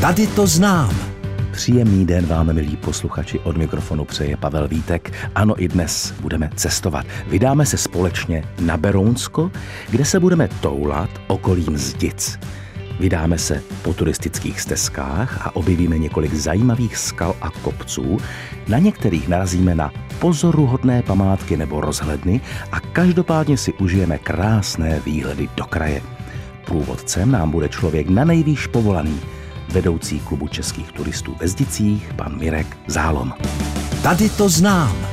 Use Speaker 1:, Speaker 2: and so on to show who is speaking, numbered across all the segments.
Speaker 1: Tady to znám.
Speaker 2: Příjemný den vám, milí posluchači, od mikrofonu přeje Pavel Vítek. Ano, i dnes budeme cestovat. Vydáme se společně na Berounsko, kde se budeme toulat okolím Zdic. Vydáme se po turistických stezkách a objevíme několik zajímavých skal a kopců. Na některých narazíme na pozoruhodné památky nebo rozhledny a každopádně si užijeme krásné výhledy do kraje. Průvodcem nám bude člověk na nejvýš povolaný, vedoucí klubu českých turistů ve Zdicích, pan Mirek Zálom.
Speaker 1: Tady to znám.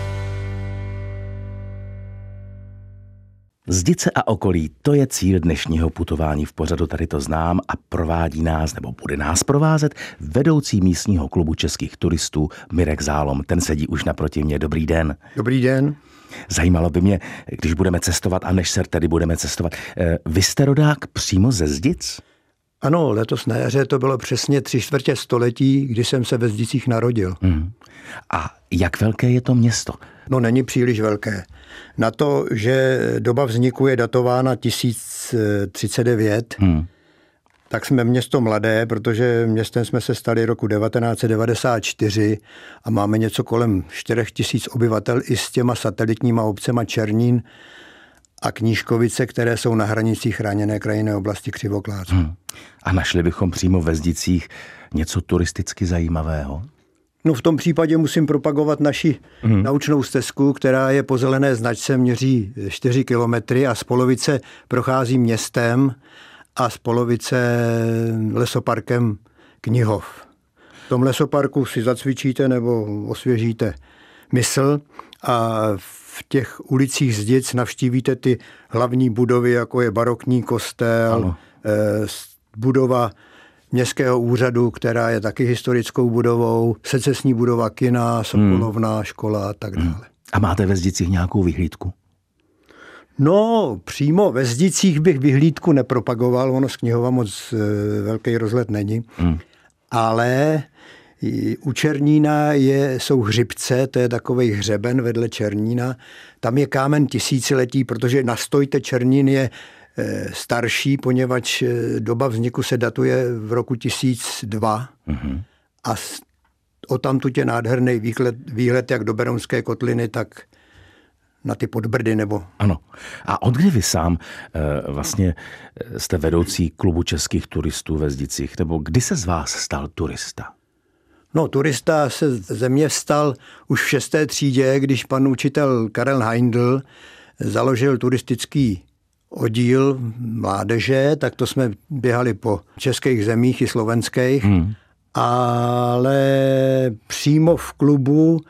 Speaker 2: Zdice a okolí, to je cíl dnešního putování v pořadu, tady to znám a provádí nás, nebo bude nás provázet, vedoucí místního klubu českých turistů Mirek Zálom. Ten sedí už naproti mě. Dobrý den.
Speaker 3: Dobrý den.
Speaker 2: Zajímalo by mě, když budeme cestovat a než se tedy budeme cestovat, eh, vy jste rodák přímo ze Zdic?
Speaker 3: Ano, letos na jaře to bylo přesně tři čtvrtě století, kdy jsem se ve Zdicích narodil.
Speaker 2: Hmm. A jak velké je to město?
Speaker 3: No není příliš velké. Na to, že doba vzniku je datována 1039, hmm. tak jsme město mladé, protože městem jsme se stali roku 1994 a máme něco kolem 4 tisíc obyvatel i s těma satelitníma obcema Černín a Knížkovice, které jsou na hranicích chráněné krajinné oblasti Křivoklác. Hmm.
Speaker 2: A našli bychom přímo ve Zdicích něco turisticky zajímavého?
Speaker 3: No v tom případě musím propagovat naši hmm. naučnou stezku, která je po zelené značce, měří 4 kilometry a z polovice prochází městem a z polovice lesoparkem Knihov. V tom lesoparku si zacvičíte nebo osvěžíte mysl a v těch ulicích Zdic navštívíte ty hlavní budovy, jako je barokní kostel, ano. Eh, budova městského úřadu, která je taky historickou budovou, secesní budova kina, Sokolovna, hmm. škola a tak hmm. dále.
Speaker 2: A máte ve Zdicích nějakou vyhlídku?
Speaker 3: No, přímo ve Zdicích bych vyhlídku nepropagoval, ono z knihova moc e, velký rozhled není, hmm. ale u Černína je, jsou hřibce, to je takový hřeben vedle Černína. Tam je kámen tisíciletí, protože na stojte Černín je Eh, starší, poněvadž eh, doba vzniku se datuje v roku 1002 mm-hmm. a o tamtud je nádherný výhled, výhled jak do Berounské kotliny, tak na ty podbrdy nebo...
Speaker 2: Ano. A od kdy vy sám e, vlastně jste vedoucí klubu českých turistů ve Zdicích, nebo kdy se z vás stal turista?
Speaker 3: No, turista se ze mě vstal už v šesté třídě, když pan učitel Karel Heindl založil turistický oddíl mládeže, tak to jsme běhali po českých zemích i slovenských, hmm. ale přímo v klubu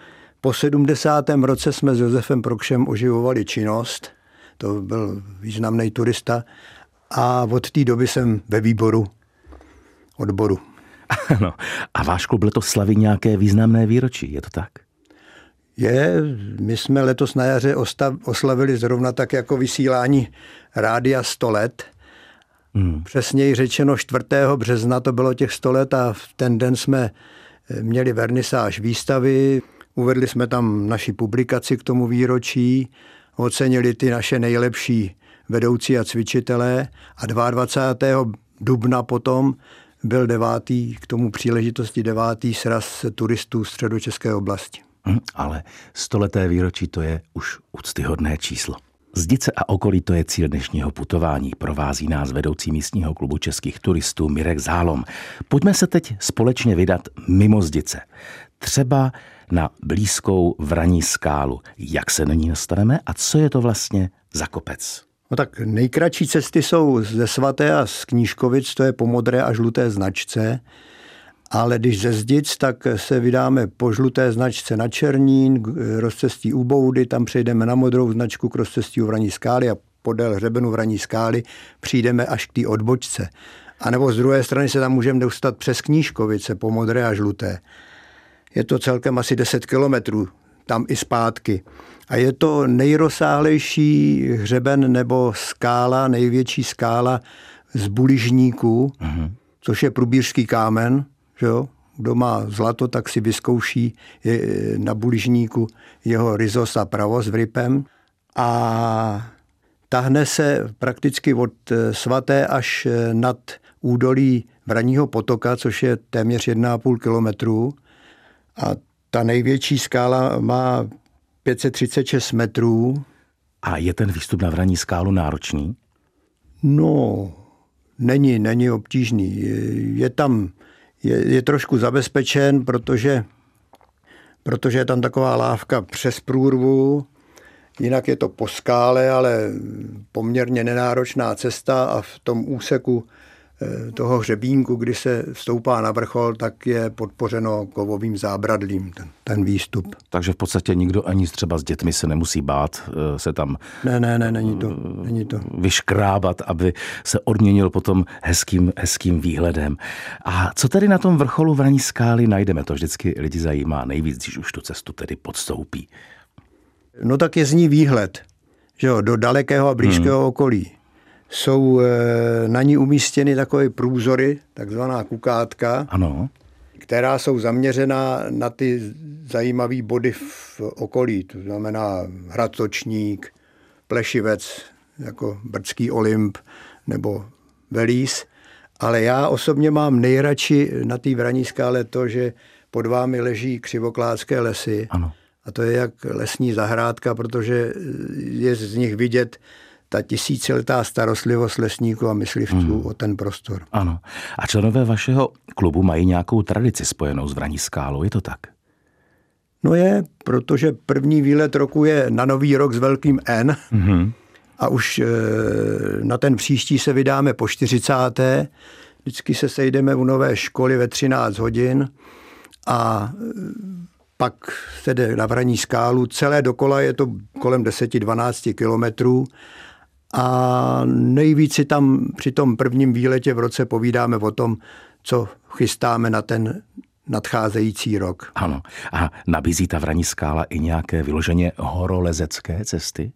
Speaker 3: po 70. roce jsme s Josefem Prokšem oživovali činnost. To byl významný turista. A od té doby jsem ve výboru odboru.
Speaker 2: Ano. A váš klub letos slaví nějaké významné výročí, je to tak?
Speaker 3: Je, my jsme letos na jaře oslavili zrovna tak jako vysílání rádia 100 let. Hmm. Přesněji řečeno 4. března to bylo těch 100 let a v ten den jsme eh, měli vernisáž výstavy, uvedli jsme tam naši publikaci k tomu výročí, ocenili ty naše nejlepší vedoucí a cvičitelé a 22. dubna potom byl devátý, k tomu příležitosti devátý sraz turistů středočeské oblasti.
Speaker 2: Hmm, ale stoleté výročí to je už úctyhodné číslo. Zdice a okolí to je cíl dnešního putování. Provází nás vedoucí místního klubu českých turistů Mirek Zálom. Pojďme se teď společně vydat mimo Zdice. Třeba na blízkou Vraní skálu. Jak se na ní dostaneme a co je to vlastně za kopec?
Speaker 3: No tak nejkratší cesty jsou ze Svaté a z Knížkovic, to je po modré a žluté značce. Ale když ze Zdic, tak se vydáme po žluté značce na Černín, rozcestí u Boudy, tam přejdeme na modrou značku k rozcestí u Vraní skály a podél hřebenu Vraní skály přijdeme až k té odbočce. A nebo z druhé strany se tam můžeme dostat přes Knížkovice po modré a žluté. Je to celkem asi 10 kilometrů tam i zpátky. A je to nejrozsáhlejší hřeben nebo skála, největší skála z buližníků, mm-hmm. což je průbířský kámen, že jo? Kdo má zlato, tak si vyzkouší je, na buližníku jeho rizos a pravos v rypem. A tahne se prakticky od svaté až nad údolí Vraního potoka, což je téměř 1,5 kilometru. A ta největší skála má 536 metrů.
Speaker 2: A je ten výstup na Vraní skálu náročný?
Speaker 3: No, není, není obtížný. Je, je tam, je, je trošku zabezpečen, protože, protože je tam taková lávka přes průrvu, jinak je to po skále, ale poměrně nenáročná cesta a v tom úseku toho hřebínku, kdy se vstoupá na vrchol, tak je podpořeno kovovým zábradlím ten, ten výstup.
Speaker 2: Takže v podstatě nikdo ani třeba s dětmi se nemusí bát eh, se tam
Speaker 3: ne, ne, ne, není to, není to.
Speaker 2: vyškrábat, aby se odměnil potom hezkým, hezkým výhledem. A co tedy na tom vrcholu Vraní skály najdeme? To vždycky lidi zajímá nejvíc, když už tu cestu tedy podstoupí.
Speaker 3: No tak je z ní výhled, že jo, do dalekého a blízkého hmm. okolí jsou eh, na ní umístěny takové průzory, takzvaná kukátka,
Speaker 2: ano.
Speaker 3: která jsou zaměřena na ty zajímavé body v okolí, to znamená Hratočník, Plešivec, jako Brdský Olymp nebo Velís. Ale já osobně mám nejradši na té vraní skále to, že pod vámi leží křivokládské lesy.
Speaker 2: Ano.
Speaker 3: A to je jak lesní zahrádka, protože je z nich vidět ta tisíciletá starostlivost lesníků a myslivců hmm. o ten prostor.
Speaker 2: Ano. A členové vašeho klubu mají nějakou tradici spojenou s Vraní skálou, je to tak?
Speaker 3: No je, protože první výlet roku je na nový rok s velkým N hmm. a už e, na ten příští se vydáme po 40. Vždycky se sejdeme u nové školy ve 13 hodin a e, pak se jde na Vraní skálu. Celé dokola je to kolem 10-12 kilometrů a nejvíc si tam při tom prvním výletě v roce povídáme o tom, co chystáme na ten nadcházející rok.
Speaker 2: Ano. A nabízí ta Vraní skála i nějaké vyloženě horolezecké cesty?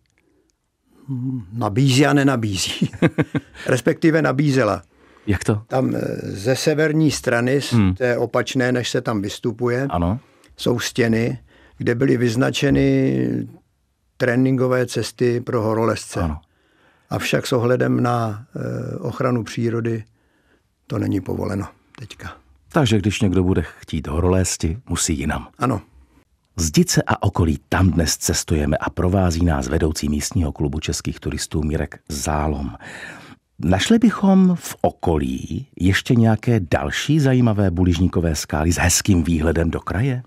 Speaker 3: Hmm, nabízí a nenabízí. Respektive nabízela.
Speaker 2: Jak to?
Speaker 3: Tam eh, ze severní strany, hmm. té opačné, než se tam vystupuje,
Speaker 2: ano.
Speaker 3: jsou stěny, kde byly vyznačeny tréninkové cesty pro horolezce. Ano. Avšak s ohledem na eh, ochranu přírody to není povoleno teďka.
Speaker 2: Takže když někdo bude chtít horolésti, musí jinam.
Speaker 3: Ano.
Speaker 2: Z Dice a okolí tam dnes cestujeme a provází nás vedoucí místního klubu českých turistů Mirek Zálom. Našli bychom v okolí ještě nějaké další zajímavé buližníkové skály s hezkým výhledem do kraje?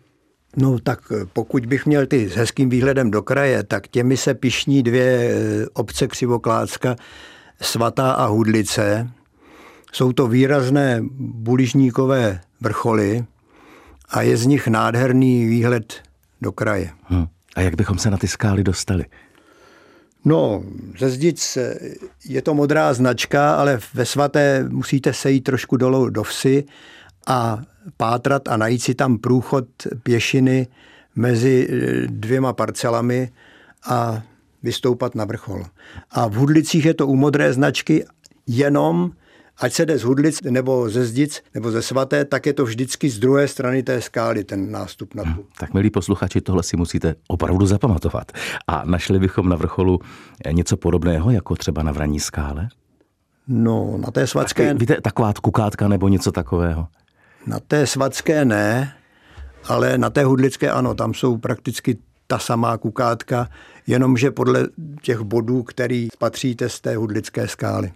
Speaker 3: No tak eh, pokud bych měl ty s hezkým výhledem do kraje, tak těmi se pišní dvě eh, obce Křivoklácka, Svatá a Hudlice. Jsou to výrazné buližníkové vrcholy a je z nich nádherný výhled do kraje.
Speaker 2: Hmm. A jak bychom se na ty skály dostali?
Speaker 3: No, ze Zdic eh, je to modrá značka, ale ve svaté musíte sejít trošku dolů do vsi a pátrat a najít si tam průchod pěšiny mezi eh, dvěma parcelami a vystoupat na vrchol. A v Hudlicích je to u modré značky jenom, ať se jde z Hudlic nebo ze Zdic nebo ze Svaté, tak je to vždycky z druhé strany té skály ten nástup na tu. Hmm,
Speaker 2: tak milí posluchači, tohle si musíte opravdu zapamatovat. A našli bychom na vrcholu něco podobného, jako třeba na Vraní skále?
Speaker 3: No, na té svatské...
Speaker 2: Tak, víte, taková kukátka nebo něco takového?
Speaker 3: Na té svatské ne, ale na té hudlické ano, tam jsou prakticky ta samá kukátka, jenomže podle těch bodů, který patříte z té hudlické skály.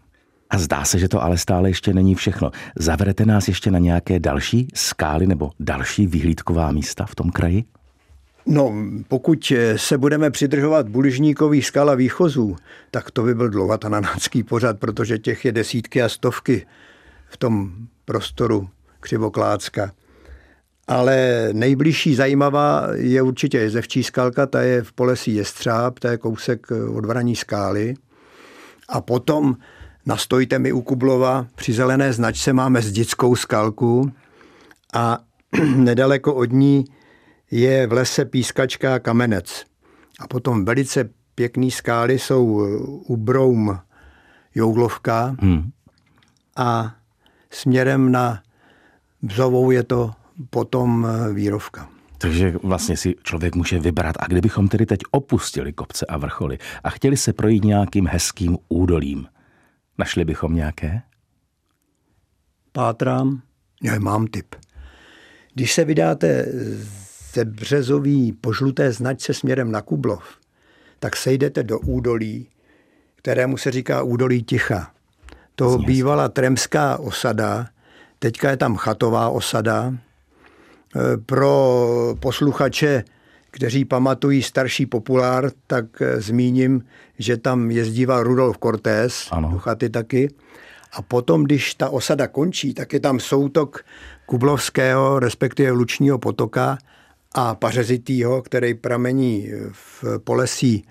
Speaker 2: A zdá se, že to ale stále ještě není všechno. Zavedete nás ještě na nějaké další skály nebo další vyhlídková místa v tom kraji?
Speaker 3: No, pokud se budeme přidržovat buližníkových skal a výchozů, tak to by byl dlouhatananácký pořad, protože těch je desítky a stovky v tom prostoru Křivoklácka. Ale nejbližší zajímavá je určitě Jezevčí skalka, ta je v Polesí Jestřáb, to je kousek od Vraní skály. A potom nastojte mi u Kublova, při zelené značce máme Zděckou skalku a nedaleko od ní je v lese pískačka Kamenec. A potom velice pěkné skály jsou u Broum Jouglovka hmm. a směrem na Bzovou je to potom eh, Vírovka.
Speaker 2: Takže vlastně si člověk může vybrat. A kdybychom tedy teď opustili kopce a vrcholy a chtěli se projít nějakým hezkým údolím, našli bychom nějaké?
Speaker 3: Pátrám. Já mám tip. Když se vydáte ze březový požluté značce směrem na Kublov, tak sejdete do údolí, kterému se říká údolí Ticha. To bývala tremská osada, teďka je tam chatová osada. E, pro posluchače, kteří pamatují starší populár, tak e, zmíním, že tam jezdíval Rudolf Cortés, ano. do chaty taky. A potom, když ta osada končí, tak je tam soutok Kublovského, respektive Lučního potoka a Pařezitýho, který pramení v Polesí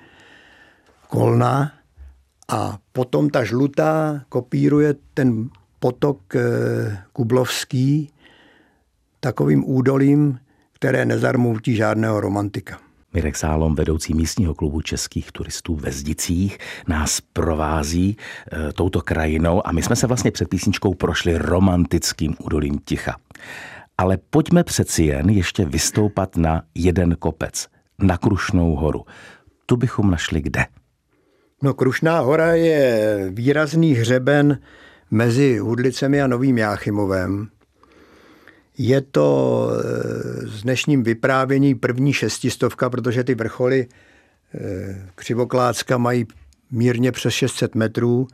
Speaker 3: Kolna. A potom ta žlutá kopíruje ten potok eh, Kublovský takovým údolím, které nezarmoutí žádného romantika.
Speaker 2: Mirek Sálom, vedoucí místního klubu českých turistů ve Zdicích, nás provází e, touto krajinou a my jsme se vlastně před písničkou prošli romantickým údolím ticha. Ale pojďme přeci jen ještě vystoupat na jeden kopec, na Krušnou horu. Tu bychom našli kde?
Speaker 3: No Krušná hora je výrazný hřeben mezi Hudlicemi a Novým Jáchymovem. Je to eh, s dnešním vyprávění první šestistovka, protože ty vrcholy eh, Křivoklácka mají mírně přes 600 metrů,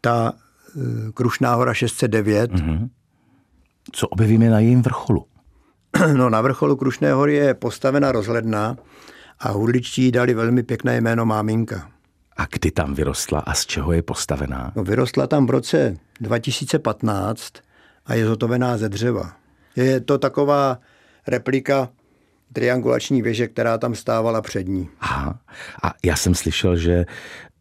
Speaker 3: ta eh, Krušná hora 609. Mm-hmm.
Speaker 2: Co objevíme na jejím vrcholu?
Speaker 3: No, na vrcholu Krušné hory je postavena rozhledna a hudličtí dali velmi pěkné jméno Máminka.
Speaker 2: A kdy tam vyrostla a z čeho je postavená?
Speaker 3: No, vyrostla tam v roce 2015 a je zhotovená ze dřeva. Je to taková replika triangulační věže, která tam stávala před ní.
Speaker 2: Aha. A já jsem slyšel, že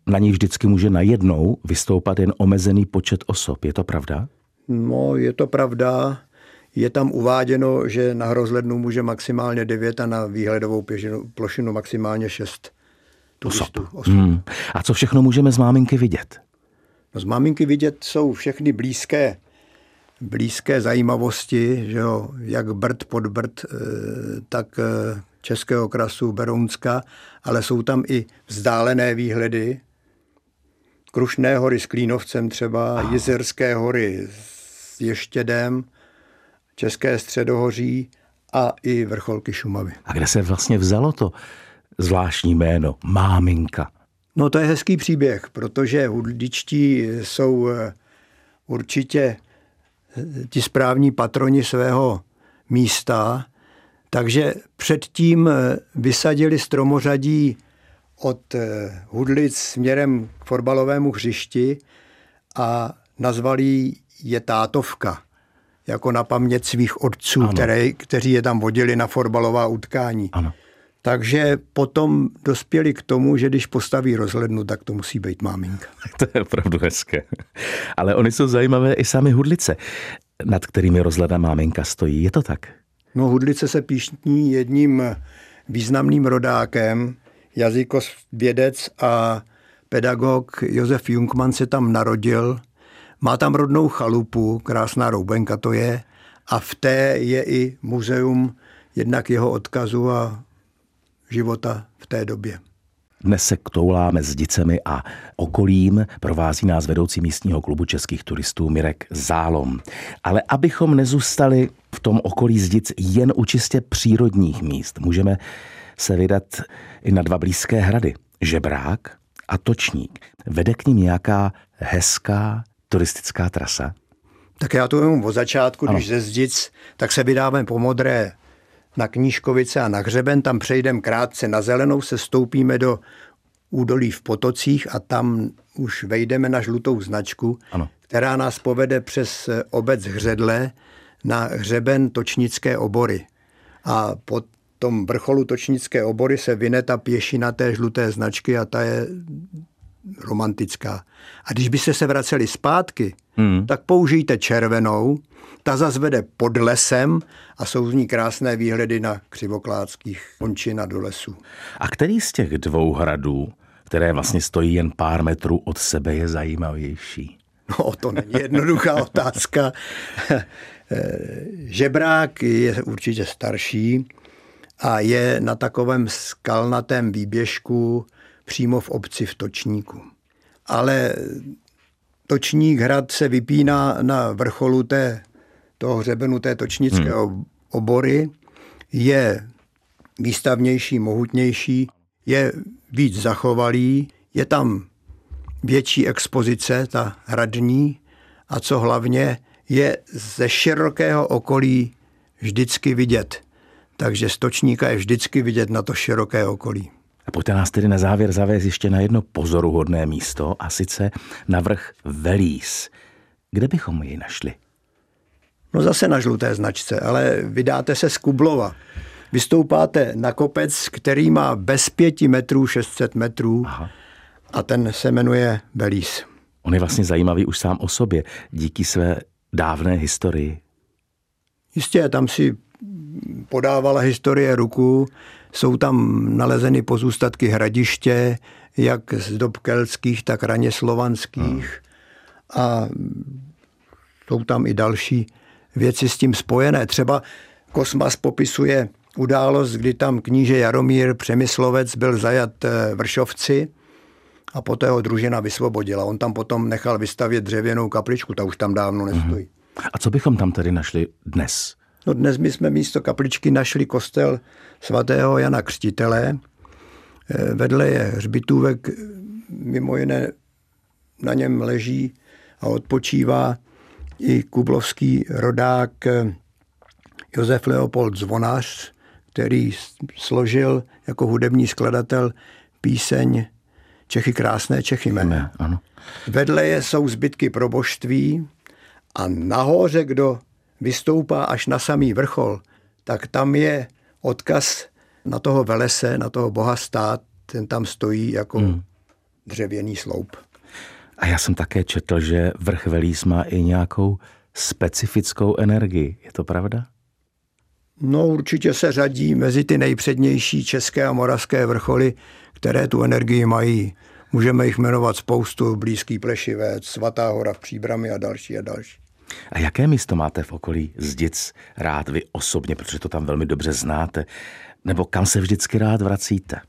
Speaker 2: na ní vždycky může najednou vystoupat jen omezený počet osob. Je to pravda?
Speaker 3: No, je to pravda. Je tam uváděno, že na hrozlednu může maximálně 9 a na výhledovou plošinu maximálně 6 turistů. Osob. Hmm.
Speaker 2: A co všechno můžeme z máminky vidět?
Speaker 3: No, z máminky vidět jsou všechny blízké blízké zajímavosti, že jo, jak Brd pod Brd, eh, tak eh, Českého krasu Berounska, ale jsou tam i vzdálené výhledy. Krušné hory s Klínovcem třeba, Aha. Jizerské hory s Ještědem, České středohoří a i vrcholky Šumavy.
Speaker 2: A kde se vlastně vzalo to zvláštní jméno Máminka?
Speaker 3: No to je hezký příběh, protože hudličtí jsou eh, určitě ti správní patroni svého místa, takže předtím vysadili stromořadí od eh, Hudlic směrem k fotbalovému hřišti a nazvali je Tátovka, jako na paměť svých otců, které, kteří je tam vodili na fotbalová utkání. Ano. Takže potom dospěli k tomu, že když postaví rozhlednu, tak to musí být máminka.
Speaker 2: To je opravdu hezké. Ale oni jsou zajímavé i sami hudlice, nad kterými rozhledna máminka stojí. Je to tak?
Speaker 3: No hudlice se píšní jedním významným rodákem, jazykovědec a pedagog Josef Jungmann se tam narodil. Má tam rodnou chalupu, krásná roubenka to je, a v té je i muzeum jednak jeho odkazu a života v té době.
Speaker 2: Dnes se ktouláme s Dicemi a okolím provází nás vedoucí místního klubu českých turistů Mirek Zálom. Ale abychom nezůstali v tom okolí Zdic jen u čistě přírodních míst, můžeme se vydat i na dva blízké hrady. Žebrák a Točník. Vede k ním nějaká hezká turistická trasa?
Speaker 3: Tak já to vím od začátku, ano. když ze Zdic, tak se vydáme po modré na Knížkovice a na Hřeben, tam přejdeme krátce na Zelenou, se stoupíme do údolí v Potocích a tam už vejdeme na žlutou značku, ano. která nás povede přes obec Hředle na hřeben Točnické obory. A po tom vrcholu Točnické obory se vyne ta pěšina té žluté značky a ta je romantická. A když byste se vraceli zpátky, hmm. tak použijte červenou, ta zase vede pod lesem a jsou z ní krásné výhledy na křivokládských končin a do lesu.
Speaker 2: A který z těch dvou hradů, které vlastně stojí jen pár metrů od sebe, je zajímavější?
Speaker 3: No, to není jednoduchá otázka. Žebrák je určitě starší a je na takovém skalnatém výběžku přímo v obci v Točníku. Ale Točník hrad se vypíná na vrcholu té, toho hřebenu té točnické hmm. obory, je výstavnější, mohutnější, je víc zachovalý, je tam větší expozice, ta hradní, a co hlavně je ze širokého okolí vždycky vidět. Takže stočníka je vždycky vidět na to široké okolí.
Speaker 2: A pojďte nás tedy na závěr zavést ještě na jedno pozoruhodné místo, a sice na vrch Velís. Kde bychom jej našli?
Speaker 3: No zase na žluté značce, ale vydáte se z Kublova. Vystoupáte na kopec, který má bez pěti metrů 600 metrů Aha. a ten se jmenuje Velís.
Speaker 2: On je vlastně zajímavý už sám o sobě, díky své dávné historii.
Speaker 3: Jistě, tam si podávala historie ruku, jsou tam nalezeny pozůstatky hradiště, jak z dob keltských, tak raně slovanských. Hmm. A jsou tam i další věci s tím spojené. Třeba Kosmas popisuje událost, kdy tam kníže Jaromír Přemyslovec byl zajat eh, Vršovci a poté ho družina vysvobodila. On tam potom nechal vystavět dřevěnou kapličku, ta už tam dávno nestojí.
Speaker 2: A co bychom tam tedy našli dnes?
Speaker 3: No dnes my jsme místo kapličky našli kostel svatého Jana Křtitele. Eh, vedle je hřbitůvek, mimo jiné na něm leží a odpočívá i kublovský rodák eh, Josef Leopold Zvonař, který složil jako hudební skladatel píseň Čechy krásné, Čechy mé. Vedle je jsou zbytky proboštví a nahoře, kdo vystoupá až na samý vrchol, tak tam je odkaz na toho velese, na toho boha stát, ten tam stojí jako hmm. dřevěný sloup.
Speaker 2: A já jsem také četl, že vrch Velís má i nějakou specifickou energii. Je to pravda?
Speaker 3: No určitě se řadí mezi ty nejpřednější české a moravské vrcholy, které tu energii mají. Můžeme jich jmenovat spoustu, Blízký Plešivec, Svatá hora v Příbrami a další a další.
Speaker 2: A jaké místo máte v okolí Zdic rád vy osobně, protože to tam velmi dobře znáte? Nebo kam se vždycky rád vracíte?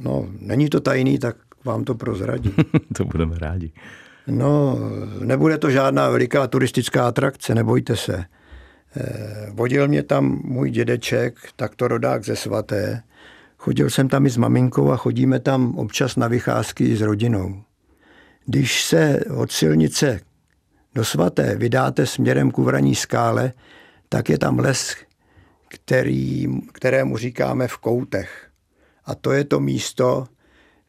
Speaker 3: No, není to tajný, tak vám to prozradí.
Speaker 2: to budeme rádi.
Speaker 3: No, nebude to žádná veliká turistická atrakce, nebojte se. Eh, vodil mě tam můj dědeček, takto rodák ze svaté. Chodil jsem tam i s maminkou a chodíme tam občas na vycházky s rodinou. Když se od silnice do svaté vydáte směrem k Uvraní skále, tak je tam les, který, kterému říkáme v koutech. A to je to místo,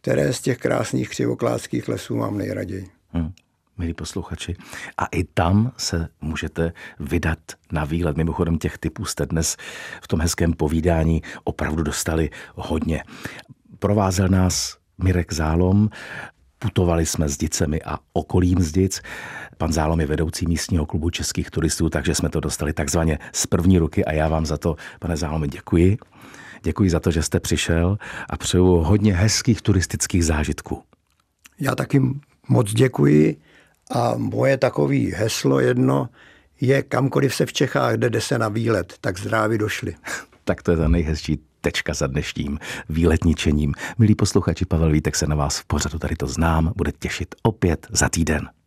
Speaker 3: které z těch krásných křivokládských lesů mám nejraději. Hmm
Speaker 2: milí posluchači. A i tam se můžete vydat na výlet. Mimochodem těch typů jste dnes v tom hezkém povídání opravdu dostali hodně. Provázel nás Mirek Zálom, putovali jsme s Dicemi a okolím Zdic. Pan Zálom je vedoucí místního klubu českých turistů, takže jsme to dostali takzvaně z první ruky a já vám za to, pane Zálomi, děkuji. Děkuji za to, že jste přišel a přeju hodně hezkých turistických zážitků.
Speaker 3: Já taky moc děkuji a moje takový heslo jedno je kamkoliv se v Čechách jde, jde se na výlet, tak zdraví došli.
Speaker 2: tak to je ta nejhezčí tečka za dnešním výletničením. Milí posluchači, Pavel Vítek se na vás v pořadu tady to znám, bude těšit opět za týden.